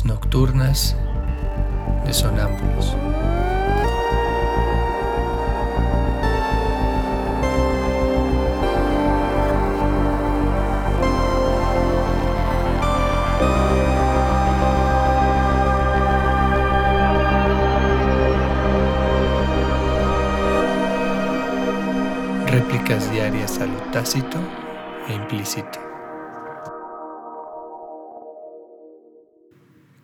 Nocturnas de sonámbulos. Réplicas diarias a lo tácito e implícito.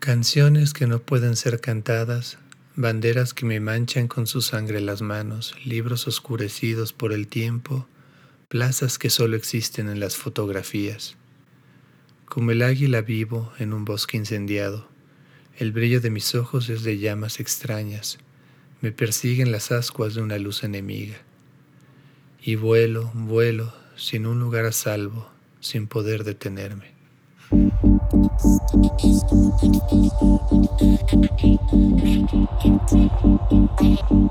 Canciones que no pueden ser cantadas, banderas que me manchan con su sangre las manos, libros oscurecidos por el tiempo, plazas que solo existen en las fotografías. Como el águila vivo en un bosque incendiado, el brillo de mis ojos es de llamas extrañas, me persiguen las ascuas de una luz enemiga. Y vuelo, vuelo, sin un lugar a salvo, sin poder detenerme. Thank you.